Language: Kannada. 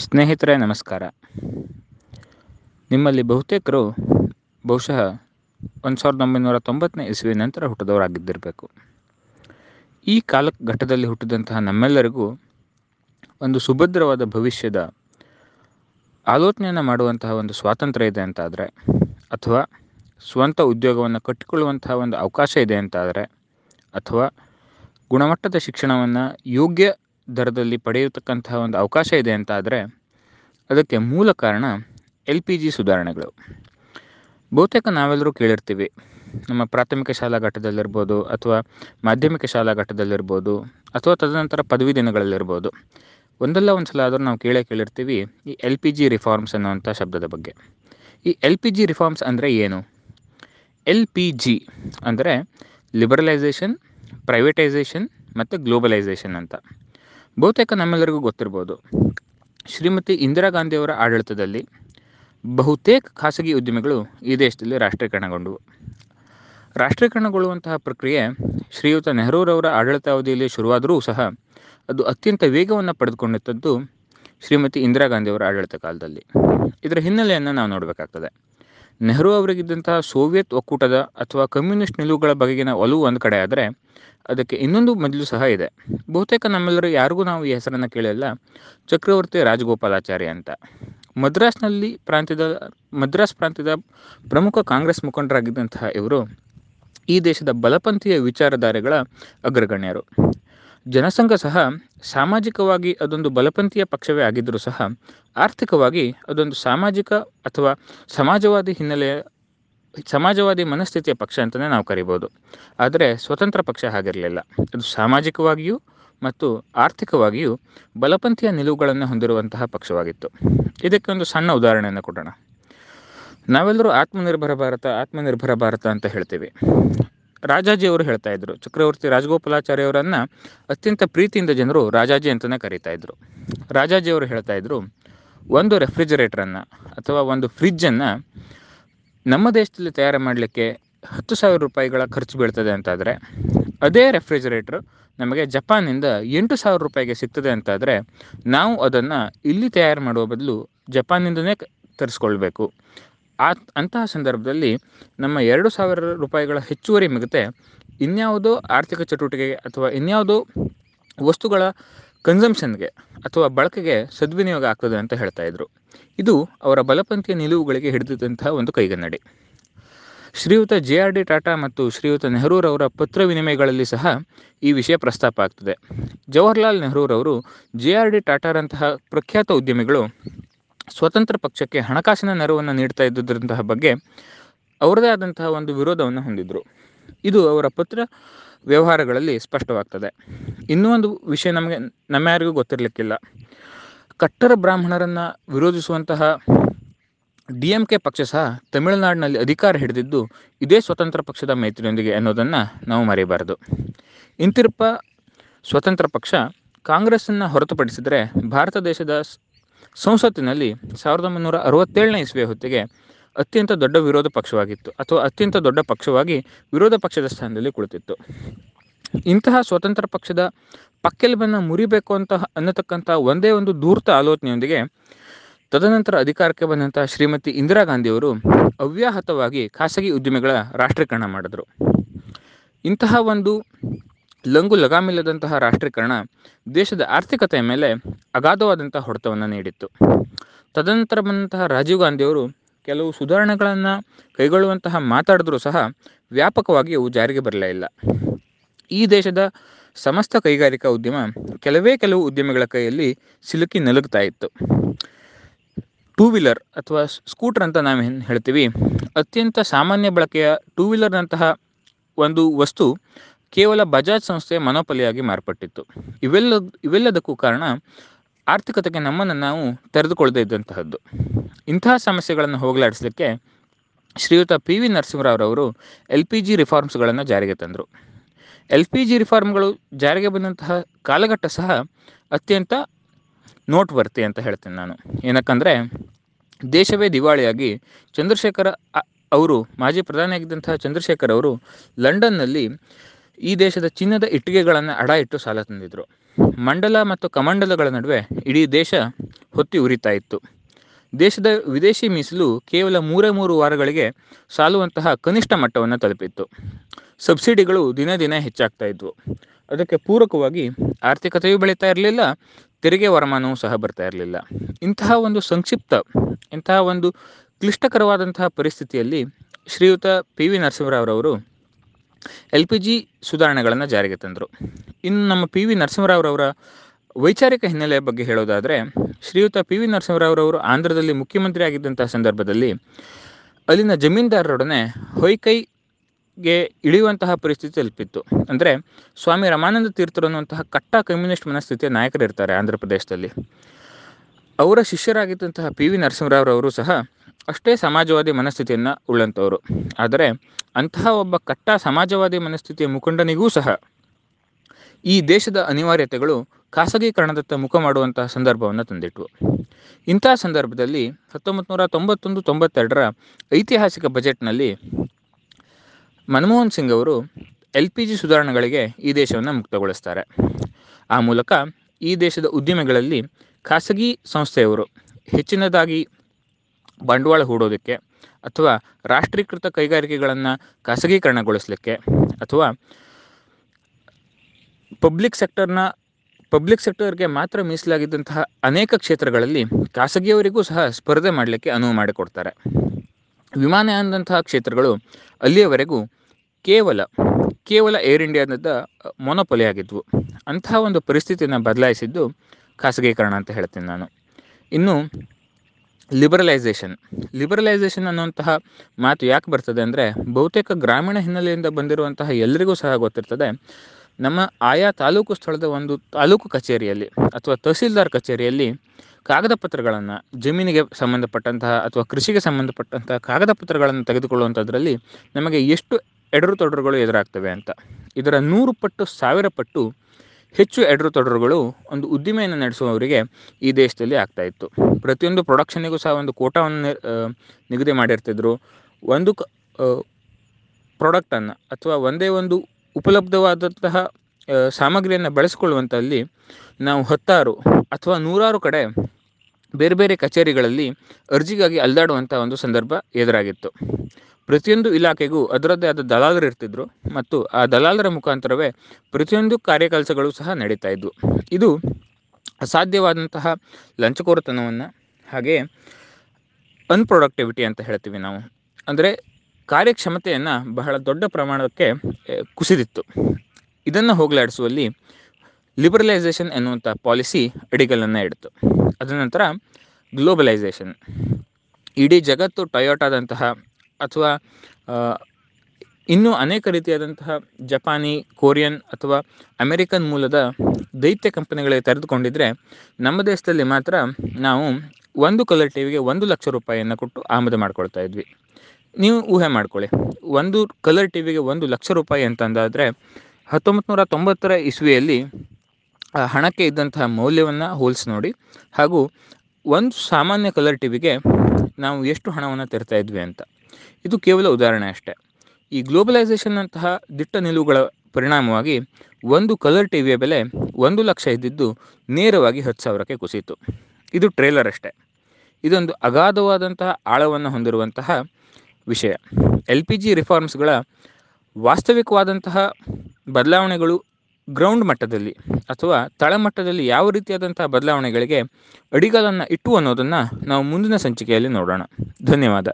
ಸ್ನೇಹಿತರೆ, ನಮಸ್ಕಾರ. ನಿಮ್ಮಲ್ಲಿ ಬಹುತೇಕರು ಬಹುಶಃ ಒಂದು ಸಾವಿರದ ಒಂಬೈನೂರ ತೊಂಬತ್ತನೇ ಇಸ್ವಿ ನಂತರ ಹುಟ್ಟಿದವರಾಗಿದ್ದಿರಬೇಕು. ಈ ಕಾಲಘಟ್ಟದಲ್ಲಿ ಹುಟ್ಟಿದಂತಹ ನಮ್ಮೆಲ್ಲರಿಗೂ ಒಂದು ಸುಭದ್ರವಾದ ಭವಿಷ್ಯದ ಆಲೋಚನೆಯನ್ನು ಮಾಡುವಂತಹ ಒಂದು ಸ್ವಾತಂತ್ರ್ಯ ಇದೆ ಅಂತಾದರೆ, ಅಥವಾ ಸ್ವಂತ ಉದ್ಯೋಗವನ್ನು ಕಟ್ಟಿಕೊಳ್ಳುವಂತಹ ಒಂದು ಅವಕಾಶ ಇದೆ ಅಂತಾದರೆ, ಅಥವಾ ಗುಣಮಟ್ಟದ ಶಿಕ್ಷಣವನ್ನು ಯೋಗ್ಯ ದರದಲ್ಲಿ ಪಡೆಯತಕ್ಕಂತಹ ಒಂದು ಅವಕಾಶ ಇದೆ ಅಂತಾದರೆ ಅದಕ್ಕೆ ಮೂಲ ಕಾರಣ ಎಲ್ ಪಿ ಜಿ ಸುಧಾರಣೆಗಳು. ಬಹುತೇಕ ನಾವೆಲ್ಲರೂ ಕೇಳಿರ್ತೀವಿ, ನಮ್ಮ ಪ್ರಾಥಮಿಕ ಶಾಲಾ ಘಟ್ಟದಲ್ಲಿರ್ಬೋದು ಅಥವಾ ಮಾಧ್ಯಮಿಕ ಶಾಲಾ ಘಟ್ಟದಲ್ಲಿರ್ಬೋದು ಅಥವಾ ತದನಂತರ ಪದವಿ ದಿನಗಳಲ್ಲಿರ್ಬೋದು. ಒಂದಲ್ಲ ಒಂದು ಸಲ ಆದರೂ ನಾವು ಕೇಳೇ ಕೇಳಿರ್ತೀವಿ ಈ ಎಲ್ ಪಿ ಜಿ ರಿಫಾರ್ಮ್ಸ್ ಅನ್ನುವಂಥ ಶಬ್ದದ ಬಗ್ಗೆ. ಈ ಎಲ್ ಪಿ ಜಿ ರಿಫಾರ್ಮ್ಸ್ ಅಂದರೆ ಏನು? ಎಲ್ ಪಿ ಜಿ ಅಂದರೆ ಲಿಬರಲೈಸೇಷನ್, ಪ್ರೈವೇಟೈಸೇಷನ್ ಮತ್ತು ಗ್ಲೋಬಲೈಸೇಷನ್ ಅಂತ. ಬಹುತೇಕ ನಮ್ಮೆಲ್ಲರಿಗೂ ಗೊತ್ತಿರ್ಬೋದು. ಶ್ರೀಮತಿ ಇಂದಿರಾ ಗಾಂಧಿಯವರ ಆಡಳಿತದಲ್ಲಿ ಬಹುತೇಕ ಖಾಸಗಿ ಉದ್ಯಮಿಗಳು ಈ ದೇಶದಲ್ಲಿ ರಾಷ್ಟ್ರೀಕರಣಗೊಂಡವು. ರಾಷ್ಟ್ರೀಕರಣಗೊಳ್ಳುವಂತಹ ಪ್ರಕ್ರಿಯೆ ಶ್ರೀಯುತ ನೆಹರೂರವರ ಆಡಳಿತಾವಧಿಯಲ್ಲಿ ಶುರುವಾದರೂ ಸಹ ಅದು ಅತ್ಯಂತ ವೇಗವನ್ನು ಪಡೆದುಕೊಂಡಿದ್ದದ್ದು ಶ್ರೀಮತಿ ಇಂದಿರಾ ಗಾಂಧಿಯವರ ಆಡಳಿತ ಕಾಲದಲ್ಲಿ. ಇದರ ಹಿನ್ನೆಲೆಯನ್ನು ನಾವು ನೋಡಬೇಕಾಗ್ತದೆ. ನೆಹರು ಅವರಿಗಿದ್ದಂತಹ ಸೋವಿಯತ್ ಒಕ್ಕೂಟದ ಅಥವಾ ಕಮ್ಯುನಿಸ್ಟ್ ನಿಲುವುಗಳ ಬಗೆಗಿನ ಒಲವು ಒಂದು ಕಡೆ ಆದರೆ ಅದಕ್ಕೆ ಇನ್ನೊಂದು ಮಜಲು ಸಹ ಇದೆ. ಬಹುತೇಕ ನಮ್ಮೆಲ್ಲರೂ ಯಾರಿಗೂ ನಾವು ಈ ಹೆಸರನ್ನು ಕೇಳಿಲ್ಲ. ಚಕ್ರವರ್ತಿ ರಾಜಗೋಪಾಲಾಚಾರ್ಯ ಅಂತ. ಮದ್ರಾಸ್ನಲ್ಲಿ ಪ್ರಾಂತ್ಯದ, ಮದ್ರಾಸ್ ಪ್ರಾಂತ್ಯದ ಪ್ರಮುಖ ಕಾಂಗ್ರೆಸ್ ಮುಖಂಡರಾಗಿದ್ದಂತಹ ಇವರು ಈ ದೇಶದ ಬಲಪಂಥೀಯ ವಿಚಾರಧಾರೆಗಳ ಅಗ್ರಗಣ್ಯರು. ಜನಸಂಘ ಸಹ ಸಾಮಾಜಿಕವಾಗಿ ಅದೊಂದು ಬಲಪಂಥೀಯ ಪಕ್ಷವೇ ಆಗಿದ್ದರೂ ಸಹ ಆರ್ಥಿಕವಾಗಿ ಅದೊಂದು ಸಾಮಾಜಿಕ ಅಥವಾ ಸಮಾಜವಾದಿ ಹಿನ್ನೆಲೆಯ ಸಮಾಜವಾದಿ ಮನಸ್ಥಿತಿಯ ಪಕ್ಷ ಅಂತಲೇ ನಾವು ಕರಿಬೋದು. ಆದರೆ ಸ್ವತಂತ್ರ ಪಕ್ಷ ಹಾಗಿರಲಿಲ್ಲ. ಅದು ಸಾಮಾಜಿಕವಾಗಿಯೂ ಮತ್ತು ಆರ್ಥಿಕವಾಗಿಯೂ ಬಲಪಂಥೀಯ ನಿಲುವುಗಳನ್ನು ಹೊಂದಿರುವಂತಹ ಪಕ್ಷವಾಗಿತ್ತು. ಇದಕ್ಕೆ ಒಂದು ಸಣ್ಣ ಉದಾಹರಣೆಯನ್ನು ಕೊಡೋಣ. ನಾವೆಲ್ಲರೂ ಆತ್ಮನಿರ್ಭರ ಭಾರತ ಆತ್ಮನಿರ್ಭರ ಭಾರತ ಅಂತ ಹೇಳ್ತೀವಿ. ರಾಜಾಜಿ ಅವರು ಹೇಳ್ತಾ ಇದ್ರು, ಚಕ್ರವರ್ತಿ ರಾಜಗೋಪಾಲಾಚಾರ್ಯ ಅವರನ್ನು ಅತ್ಯಂತ ಪ್ರೀತಿಯಿಂದ ಜನರು ರಾಜಾಜಿ ಅಂತಲೇ ಕರೀತಾ ಇದ್ರು. ರಾಜಾಜಿ ಅವರು ಹೇಳ್ತಾ ಇದ್ರು, ಒಂದು ರೆಫ್ರಿಜರೇಟ್ರನ್ನು ಅಥವಾ ಒಂದು ಫ್ರಿಜ್ಜನ್ನು ನಮ್ಮ ದೇಶದಲ್ಲಿ ತಯಾರು ಮಾಡಲಿಕ್ಕೆ ಹತ್ತು ಸಾವಿರ ರೂಪಾಯಿಗಳ ಖರ್ಚು ಬೀಳ್ತದೆ ಅಂತಾದರೆ, ಅದೇ ರೆಫ್ರಿಜರೇಟ್ರ್ ನಮಗೆ ಜಪಾನಿಂದ ಎಂಟು ಸಾವಿರ ರೂಪಾಯಿಗೆ ಸಿಗ್ತದೆ ಅಂತಾದರೆ, ನಾವು ಅದನ್ನು ಇಲ್ಲಿ ತಯಾರು ಮಾಡುವ ಬದಲು ಜಪಾನಿಂದನೇ ತರಿಸ್ಕೊಳ್ಬೇಕು. ಆ ಅಂತಹ ಸಂದರ್ಭದಲ್ಲಿ ನಮ್ಮ ಎರಡು ಸಾವಿರ ರೂಪಾಯಿಗಳ ಹೆಚ್ಚುವರಿ ಮಿಗತೆ ಇನ್ಯಾವುದೋ ಆರ್ಥಿಕ ಚಟುವಟಿಕೆಗೆ ಅಥವಾ ಇನ್ಯಾವುದೋ ವಸ್ತುಗಳ ಕನ್ಸಂಪ್ಷನ್ಗೆ ಅಥವಾ ಬಳಕೆಗೆ ಸದ್ವಿನಿಯೋಗ ಆಗ್ತದೆ ಅಂತ ಹೇಳ್ತಾ ಇದ್ರು. ಇದು ಅವರ ಬಲಪಂಥೀಯ ನಿಲುವುಗಳಿಗೆ ಹಿಡಿದಿದ್ದಂತಹ ಒಂದು ಕೈಗನ್ನಡಿ. ಶ್ರೀಯುತ ಜೆ ಆರ್ ಡಿ ಟಾಟಾ ಮತ್ತು ಶ್ರೀಯುತ ನೆಹರೂರವರ ಪತ್ರ ವಿನಿಮಯಗಳಲ್ಲಿ ಸಹ ಈ ವಿಷಯ ಪ್ರಸ್ತಾಪ ಆಗ್ತದೆ. ಜವಾಹರ್ಲಾಲ್ ನೆಹರೂರವರು ಜೆ ಆರ್ ಡಿ ಟಾಟಾರಂತಹ ಪ್ರಖ್ಯಾತ ಉದ್ಯಮಿಗಳು ಸ್ವತಂತ್ರ ಪಕ್ಷಕ್ಕೆ ಹಣಕಾಸಿನ ನೆರವನ್ನು ನೀಡ್ತಾ ಇದ್ದುದರಂತಹ ಬಗ್ಗೆ ಅವರದೇ ಆದಂತಹ ಒಂದು ವಿರೋಧವನ್ನು ಹೊಂದಿದ್ದರು ಇದು ಅವರ ಪತ್ರ ವ್ಯವಹಾರಗಳಲ್ಲಿ ಸ್ಪಷ್ಟವಾಗ್ತದೆ. ಇನ್ನೂ ಒಂದು ವಿಷಯ ನಮಗೆ, ನಮ್ಮ ಯಾರಿಗೂ ಗೊತ್ತಿರಲಿಕ್ಕಿಲ್ಲ. ಕಟ್ಟರ ಬ್ರಾಹ್ಮಣರನ್ನು ವಿರೋಧಿಸುವಂತಹ ಡಿ ಎಂ ಕೆ ಪಕ್ಷ ಸಹ ತಮಿಳುನಾಡಿನಲ್ಲಿ ಅಧಿಕಾರ ಹಿಡಿದಿದ್ದು ಇದೇ ಸ್ವತಂತ್ರ ಪಕ್ಷದ ಮೈತ್ರಿಯೊಂದಿಗೆ ಅನ್ನೋದನ್ನು ನಾವು ಮರೆಯಬಾರದು. ಇಂತಿರಪ್ಪ, ಸ್ವತಂತ್ರ ಪಕ್ಷ ಕಾಂಗ್ರೆಸ್ಸನ್ನು ಹೊರತುಪಡಿಸಿದರೆ ಭಾರತ ದೇಶದ ಸಂಸತ್ತಿನಲ್ಲಿ ಸಾವಿರದ ಒಂಬೈನೂರ ಅರವತ್ತೇಳನೇ ಇಸ್ವಿಯ ಹೊತ್ತಿಗೆ ಅತ್ಯಂತ ದೊಡ್ಡ ವಿರೋಧ ಪಕ್ಷವಾಗಿತ್ತು ಅಥವಾ ಅತ್ಯಂತ ದೊಡ್ಡ ಪಕ್ಷವಾಗಿ ವಿರೋಧ ಪಕ್ಷದ ಸ್ಥಾನದಲ್ಲಿ ಕುಳಿತಿತ್ತು. ಇಂತಹ ಸ್ವತಂತ್ರ ಪಕ್ಷದ ಪಕ್ಕೆಲುಬನ್ನು ಮುರಿಬೇಕು ಅಂತ ಅನ್ನತಕ್ಕಂಥ ಒಂದೇ ಒಂದು ಧೂರ್ತ ಆಲೋಚನೆಯೊಂದಿಗೆ ತದನಂತರ ಅಧಿಕಾರಕ್ಕೆ ಬಂದಂತಹ ಶ್ರೀಮತಿ ಇಂದಿರಾ ಗಾಂಧಿಯವರು ಅವ್ಯಾಹತವಾಗಿ ಖಾಸಗಿ ಉದ್ಯಮಿಗಳ ರಾಷ್ಟ್ರೀಕರಣ ಮಾಡಿದ್ರು. ಇಂತಹ ಒಂದು ಲಂಗು ಲಗಾಮಿಲ್ಲದಂತಹ ರಾಷ್ಟ್ರೀಕರಣ ದೇಶದ ಆರ್ಥಿಕತೆಯ ಮೇಲೆ ಅಗಾಧವಾದಂತಹ ಹೊಡೆತವನ್ನು ನೀಡಿತ್ತು. ತದನಂತರ ಬಂದಂತಹ ರಾಜೀವ್ ಗಾಂಧಿಯವರು ಕೆಲವು ಸುಧಾರಣೆಗಳನ್ನು ಕೈಗೊಳ್ಳುವಂತಹ ಮಾತಾಡಿದ್ರೂ ಸಹ ವ್ಯಾಪಕವಾಗಿ ಅವು ಜಾರಿಗೆ ಬರಲೇ ಇಲ್ಲ. ಈ ದೇಶದ ಸಮಸ್ತ ಕೈಗಾರಿಕಾ ಉದ್ಯಮ ಕೆಲವೇ ಕೆಲವು ಉದ್ಯಮಿಗಳ ಕೈಯಲ್ಲಿ ಸಿಲುಕಿ ನಲುಗ್ತಾ ಇತ್ತು. ಟೂ ವೀಲರ್ ಅಥವಾ ಸ್ಕೂಟರ್ ಅಂತ ನಾವು ಹೇಳ್ತೀವಿ. ಅತ್ಯಂತ ಸಾಮಾನ್ಯ ಬಳಕೆಯ ಟೂ ವೀಲರ್ನಂತಹ ಒಂದು ವಸ್ತು ಕೇವಲ ಬಜಾಜ್ ಸಂಸ್ಥೆಯ ಮನೋಪಲಿಯಾಗಿ ಮಾರ್ಪಟ್ಟಿತ್ತು. ಇವೆಲ್ಲ ಇವೆಲ್ಲದಕ್ಕೂ ಕಾರಣ ಆರ್ಥಿಕತೆಗೆ ನಮ್ಮನ್ನು ನಾವು ತೆರೆದುಕೊಳ್ಳದೇ ಇದ್ದಂತಹದ್ದು. ಇಂತಹ ಸಮಸ್ಯೆಗಳನ್ನು ಹೋಗಲಾಡಿಸಲಿಕ್ಕೆ ಶ್ರೀಯುತ ಪಿ ವಿ ನರಸಿಂಹರಾವ್ರವರು ಎಲ್ ಪಿ ಜಿ ರಿಫಾರ್ಮ್ಸ್ಗಳನ್ನು ಜಾರಿಗೆ ತಂದರು. ಎಲ್ ಪಿ ಜಿ ರಿಫಾರ್ಮ್ಗಳು ಜಾರಿಗೆ ಬಂದಂತಹ ಕಾಲಘಟ್ಟ ಸಹ ಅತ್ಯಂತ ನೋಟ್ ವರ್ತಿ ಅಂತ ಹೇಳ್ತೇನೆ ನಾನು. ಏನಕ್ಕಂದರೆ, ದೇಶವೇ ದಿವಾಳಿಯಾಗಿ ಚಂದ್ರಶೇಖರ ಅವರು, ಮಾಜಿ ಪ್ರಧಾನಿಯಾಗಿದ್ದಂತಹ ಚಂದ್ರಶೇಖರ್ ಅವರು ಲಂಡನ್ನಲ್ಲಿ ಈ ದೇಶದ ಚಿನ್ನದ ಇಟ್ಟಿಗೆಗಳನ್ನು ಅಡ ಇಟ್ಟು ಸಾಲ ತಂದಿದ್ದರು ಮಂಡಲ ಮತ್ತು ಕಮಂಡಲಗಳ ನಡುವೆ ಇಡೀ ದೇಶ ಹೊತ್ತಿ ಉರಿತಾ ಇತ್ತು. ದೇಶದ ವಿದೇಶಿ ಮೀಸಲು ಕೇವಲ ಮೂರೇ ಮೂರು ವಾರಗಳಿಗೆ ಸಾಲುವಂತಹ ಕನಿಷ್ಠ ಮಟ್ಟವನ್ನು ತಲುಪಿತ್ತು. ಸಬ್ಸಿಡಿಗಳು ದಿನೇ ದಿನ ಹೆಚ್ಚಾಗ್ತಾ ಇದ್ವು. ಅದಕ್ಕೆ ಪೂರಕವಾಗಿ ಆರ್ಥಿಕತೆಯೂ ಬೆಳೀತಾ ಇರಲಿಲ್ಲ, ತೆರಿಗೆ ವರಮಾನವೂ ಸಹ ಬರ್ತಾ ಇರಲಿಲ್ಲ. ಇಂತಹ ಒಂದು ಸಂಕ್ಷಿಪ್ತ, ಇಂತಹ ಒಂದು ಕ್ಲಿಷ್ಟಕರವಾದಂತಹ ಪರಿಸ್ಥಿತಿಯಲ್ಲಿ ಶ್ರೀಯುತ ಪಿ ವಿ ನರಸಿಂಹರಾವ್ರವರು ಎಲ್ ಪಿ ಜಿ ಸುಧಾರಣೆಗಳನ್ನು ಜಾರಿಗೆ ತಂದರು. ಇನ್ನು ನಮ್ಮ ಪಿ ವಿ ನರಸಿಂಹರಾವ್ರವರ ವೈಚಾರಿಕ ಹಿನ್ನೆಲೆಯ ಬಗ್ಗೆ ಹೇಳೋದಾದರೆ, ಶ್ರೀಯುತ ಪಿ ವಿ ನರಸಿಂಹರಾವ್ರವರು ಆಂಧ್ರದಲ್ಲಿ ಮುಖ್ಯಮಂತ್ರಿ ಆಗಿದ್ದಂತಹ ಸಂದರ್ಭದಲ್ಲಿ ಅಲ್ಲಿನ ಜಮೀನ್ದಾರರೊಡನೆ ಹೊಯ್ಕೈಗೆ ಇಳಿಯುವಂತಹ ಪರಿಸ್ಥಿತಿ ತಲುಪಿತ್ತು. ಅಂದರೆ ಸ್ವಾಮಿ ರಮಾನಂದ ತೀರ್ಥರು ಅನ್ನುವಂತಹ ಕಟ್ಟ ಕಮ್ಯುನಿಸ್ಟ್ ಮನಸ್ಥಿತಿಯ ನಾಯಕರಿರ್ತಾರೆ ಆಂಧ್ರ ಪ್ರದೇಶದಲ್ಲಿ. ಅವರ ಶಿಷ್ಯರಾಗಿದ್ದಂತಹ ಪಿ ವಿ ನರಸಿಂಹರಾವ್ರವರು ಸಹ ಅಷ್ಟೇ ಸಮಾಜವಾದಿ ಮನಸ್ಥಿತಿಯನ್ನು ಉಳ್ಳಂಥವರು ಆದರೆ ಅಂತಹ ಒಬ್ಬ ಕಟ್ಟ ಸಮಾಜವಾದಿ ಮನಸ್ಥಿತಿಯ ಮುಖಂಡನಿಗೂ ಸಹ ಈ ದೇಶದ ಅನಿವಾರ್ಯತೆಗಳು ಖಾಸಗೀಕರಣದತ್ತ ಮುಖ ಮಾಡುವಂತಹ ಸಂದರ್ಭವನ್ನು ತಂದಿಟ್ವು. ಇಂತಹ ಸಂದರ್ಭದಲ್ಲಿ ಹತ್ತೊಂಬತ್ತು ನೂರ ತೊಂಬತ್ತೊಂದು ತೊಂಬತ್ತೆರಡರ ಐತಿಹಾಸಿಕ ಬಜೆಟ್ನಲ್ಲಿ ಮನಮೋಹನ್ ಸಿಂಗ್ ಅವರು ಎಲ್ ಪಿ ಜಿ ಸುಧಾರಣೆಗಳಿಗೆ ಈ ದೇಶವನ್ನು ಮುಕ್ತಗೊಳಿಸ್ತಾರೆ. ಆ ಮೂಲಕ ಈ ದೇಶದ ಉದ್ದಿಮೆಗಳಲ್ಲಿ ಖಾಸಗಿ ಸಂಸ್ಥೆಯವರು ಹೆಚ್ಚಿನದಾಗಿ ಬಂಡವಾಳ ಹೂಡೋದಕ್ಕೆ ಅಥವಾ ರಾಷ್ಟ್ರೀಕೃತ ಕೈಗಾರಿಕೆಗಳನ್ನು ಖಾಸಗೀಕರಣಗೊಳಿಸಲಿಕ್ಕೆ ಅಥವಾ ಪಬ್ಲಿಕ್ ಸೆಕ್ಟರ್ನ ಪಬ್ಲಿಕ್ ಸೆಕ್ಟರ್ಗೆ ಮಾತ್ರ ಮೀಸಲಾಗಿದ್ದಂತಹ ಅನೇಕ ಕ್ಷೇತ್ರಗಳಲ್ಲಿ ಖಾಸಗಿಯವರಿಗೂ ಸಹ ಸ್ಪರ್ಧೆ ಮಾಡಲಿಕ್ಕೆ ಅನುವು ಮಾಡಿಕೊಡ್ತಾರೆ. ವಿಮಾನಯಾನದಂತಹ ಕ್ಷೇತ್ರಗಳು ಅಲ್ಲಿಯವರೆಗೂ ಕೇವಲ ಕೇವಲ ಏರ್ ಇಂಡಿಯಾದ ಮೊನೊಪೊಲಿ ಆಗಿದ್ವು. ಅಂತಹ ಒಂದು ಪರಿಸ್ಥಿತಿಯನ್ನು ಬದಲಾಯಿಸಿದ್ದು ಖಾಸಗೀಕರಣ ಅಂತ ಹೇಳ್ತೀನಿ ನಾನು. ಇನ್ನು ಲಿಬರಲೈಸೇಷನ್ ಲಿಬರಲೈಸೇಷನ್ ಅನ್ನುವಂತಹ ಮಾತು ಯಾಕೆ ಬರ್ತದೆ ಅಂದರೆ ಬಹುತೇಕ ಗ್ರಾಮೀಣ ಹಿನ್ನೆಲೆಯಿಂದ ಬಂದಿರುವಂತಹ ಎಲ್ಲರಿಗೂ ಸಹ ಗೊತ್ತಿರ್ತದೆ. ನಮ್ಮ ಆಯಾ ತಾಲೂಕು ಸ್ಥಳದ ಒಂದು ತಾಲೂಕು ಕಚೇರಿಯಲ್ಲಿ ಅಥವಾ ತಹಸೀಲ್ದಾರ್ ಕಚೇರಿಯಲ್ಲಿ ಕಾಗದ ಪತ್ರಗಳನ್ನು ಜಮೀನಿಗೆ ಸಂಬಂಧಪಟ್ಟಂತಹ ಅಥವಾ ಕೃಷಿಗೆ ಸಂಬಂಧಪಟ್ಟಂತಹ ಕಾಗದ ಪತ್ರಗಳನ್ನು ತೆಗೆದುಕೊಳ್ಳುವಂಥದ್ರಲ್ಲಿ ನಮಗೆ ಎಷ್ಟು ಎಡರು ತೊಡರುಗಳು ಎದುರಾಗ್ತವೆ ಅಂತ. ಇದರ ನೂರು ಪಟ್ಟು, ಸಾವಿರ ಪಟ್ಟು ಹೆಚ್ಚು ಎಡರು ತೊಡರುಗಳು ಒಂದು ಉದ್ದಿಮೆಯನ್ನು ನಡೆಸುವವರಿಗೆ ಈ ದೇಶದಲ್ಲಿ ಆಗ್ತಾ ಇತ್ತು. ಪ್ರತಿಯೊಂದು ಪ್ರೊಡಕ್ಷನ್ನಿಗೂ ಸಹ ಒಂದು ಕೋಟಾವನ್ನು ನಿಗದಿ ಮಾಡಿರ್ತಿದ್ರು. ಒಂದು ಕ ಪ್ರಾಡಕ್ಟನ್ನು ಅಥವಾ ಒಂದೇ ಒಂದು ಉಪಲಬ್ಧವಾದಂತಹ ಸಾಮಗ್ರಿಯನ್ನು ಬಳಸಿಕೊಳ್ಳುವಂಥಲ್ಲಿ ನಾವು ಹತ್ತಾರು ಅಥವಾ ನೂರಾರು ಕಡೆ ಬೇರೆ ಬೇರೆ ಕಚೇರಿಗಳಲ್ಲಿ ಅರ್ಜಿಗಾಗಿ ಅಲ್ದಾಡುವಂಥ ಒಂದು ಸಂದರ್ಭ ಎದುರಾಗಿತ್ತು. ಪ್ರತಿಯೊಂದು ಇಲಾಖೆಗೂ ಅದರದ್ದೇ ಆದ ದಲಾಲರು ಇರ್ತಿದ್ರು ಮತ್ತು ಆ ದಲಾಲರ ಮುಖಾಂತರವೇ ಪ್ರತಿಯೊಂದು ಕಾರ್ಯಕೆಲಸಗಳು ಸಹ ನಡೀತಾ ಇದ್ವು. ಇದು ಅಸಾಧ್ಯವಾದಂತಹ ಲಂಚಕೋರತನವನ್ನು ಹಾಗೆ ಅನ್ಪ್ರೊಡಕ್ಟಿವಿಟಿ ಅಂತ ಹೇಳ್ತೀವಿ ನಾವು. ಅಂದರೆ ಕಾರ್ಯಕ್ಷಮತೆಯನ್ನು ಬಹಳ ದೊಡ್ಡ ಪ್ರಮಾಣಕ್ಕೆ ಕುಸಿದಿತ್ತು. ಇದನ್ನು ಹೋಗಲಾಡಿಸುವಲ್ಲಿ ಲಿಬರಲೈಸೇಷನ್ ಎನ್ನುವಂಥ ಪಾಲಿಸಿ ಅಡಿಗಲನ್ನು ಇಡ್ತು. ಅದರ ನಂತರ ಗ್ಲೋಬಲೈಸೇಷನ್ ಇಡೀ ಜಗತ್ತು ಟೊಯೋಟಾದಂತಹ ಅಥವಾ ಇನ್ನೂ ಅನೇಕ ರೀತಿಯಾದಂತಹ ಜಪಾನಿ ಕೊರಿಯನ್ ಅಥವಾ ಅಮೆರಿಕನ್ ಮೂಲದ ದೈತ್ಯ ಕಂಪನಿಗಳಿಗೆ ತೆರೆದುಕೊಂಡಿದ್ರೆ ನಮ್ಮ ದೇಶದಲ್ಲಿ ಮಾತ್ರ ನಾವು ಒಂದು ಕಲರ್ ಟಿ ವಿಗೆ ಒಂದು ಲಕ್ಷ ರೂಪಾಯಿಯನ್ನು ಕೊಟ್ಟು ಆಮದು ಮಾಡ್ಕೊಳ್ತಾ ಇದ್ವಿ. ನೀವು ಊಹೆ ಮಾಡ್ಕೊಳ್ಳಿ. ಒಂದು ಕಲರ್ ಟಿ ವಿಗೆ ಒಂದು ಲಕ್ಷ ರೂಪಾಯಿ ಅಂತಂದಾದರೆ ಹತ್ತೊಂಬತ್ತು ನೂರ ತೊಂಬತ್ತರ ಇಸ್ವಿಯಲ್ಲಿ ಹಣಕ್ಕೆ ಇದ್ದಂತಹ ಮೌಲ್ಯವನ್ನು ಹೋಲಿಸಿ ನೋಡಿ. ಹಾಗೂ ಒಂದು ಸಾಮಾನ್ಯ ಕಲರ್ ಟಿ ವಿಗೆ ನಾವು ಎಷ್ಟು ಹಣವನ್ನು ತೆರ್ತಾ ಇದ್ವಿ ಅಂತ. ಇದು ಕೇವಲ ಉದಾಹರಣೆ ಅಷ್ಟೇ. ಈ ಗ್ಲೋಬಲೈಸೇಷನ್ ಅಂತಹ ದಿಟ್ಟ ನಿಲುವುಗಳ ಪರಿಣಾಮವಾಗಿ ಒಂದು ಕಲರ್ ಟಿ ವಿಯ ಬೆಲೆ ಒಂದು ಲಕ್ಷ ಇದ್ದಿದ್ದು ನೇರವಾಗಿ ಹತ್ತು ಸಾವಿರಕ್ಕೆ ಕುಸಿಯಿತು. ಇದು ಟ್ರೇಲರ್ ಅಷ್ಟೇ. ಇದೊಂದು ಅಗಾಧವಾದಂತಹ ಆಳವನ್ನು ಹೊಂದಿರುವಂತಹ ವಿಷಯ. ಎಲ್ ಪಿ ಜಿ ರಿಫಾರ್ಮ್ಸ್ಗಳ ವಾಸ್ತವಿಕವಾದಂತಹ ಬದಲಾವಣೆಗಳು ಗ್ರೌಂಡ್ ಮಟ್ಟದಲ್ಲಿ ಅಥವಾ ತಳಮಟ್ಟದಲ್ಲಿ ಯಾವ ರೀತಿಯಾದಂತಹ ಬದಲಾವಣೆಗಳಿಗೆ ಅಡಿಗಲನ್ನು ಇಟ್ಟು ಅನ್ನೋದನ್ನು ನಾವು ಮುಂದಿನ ಸಂಚಿಕೆಯಲ್ಲಿ ನೋಡೋಣ. ಧನ್ಯವಾದ.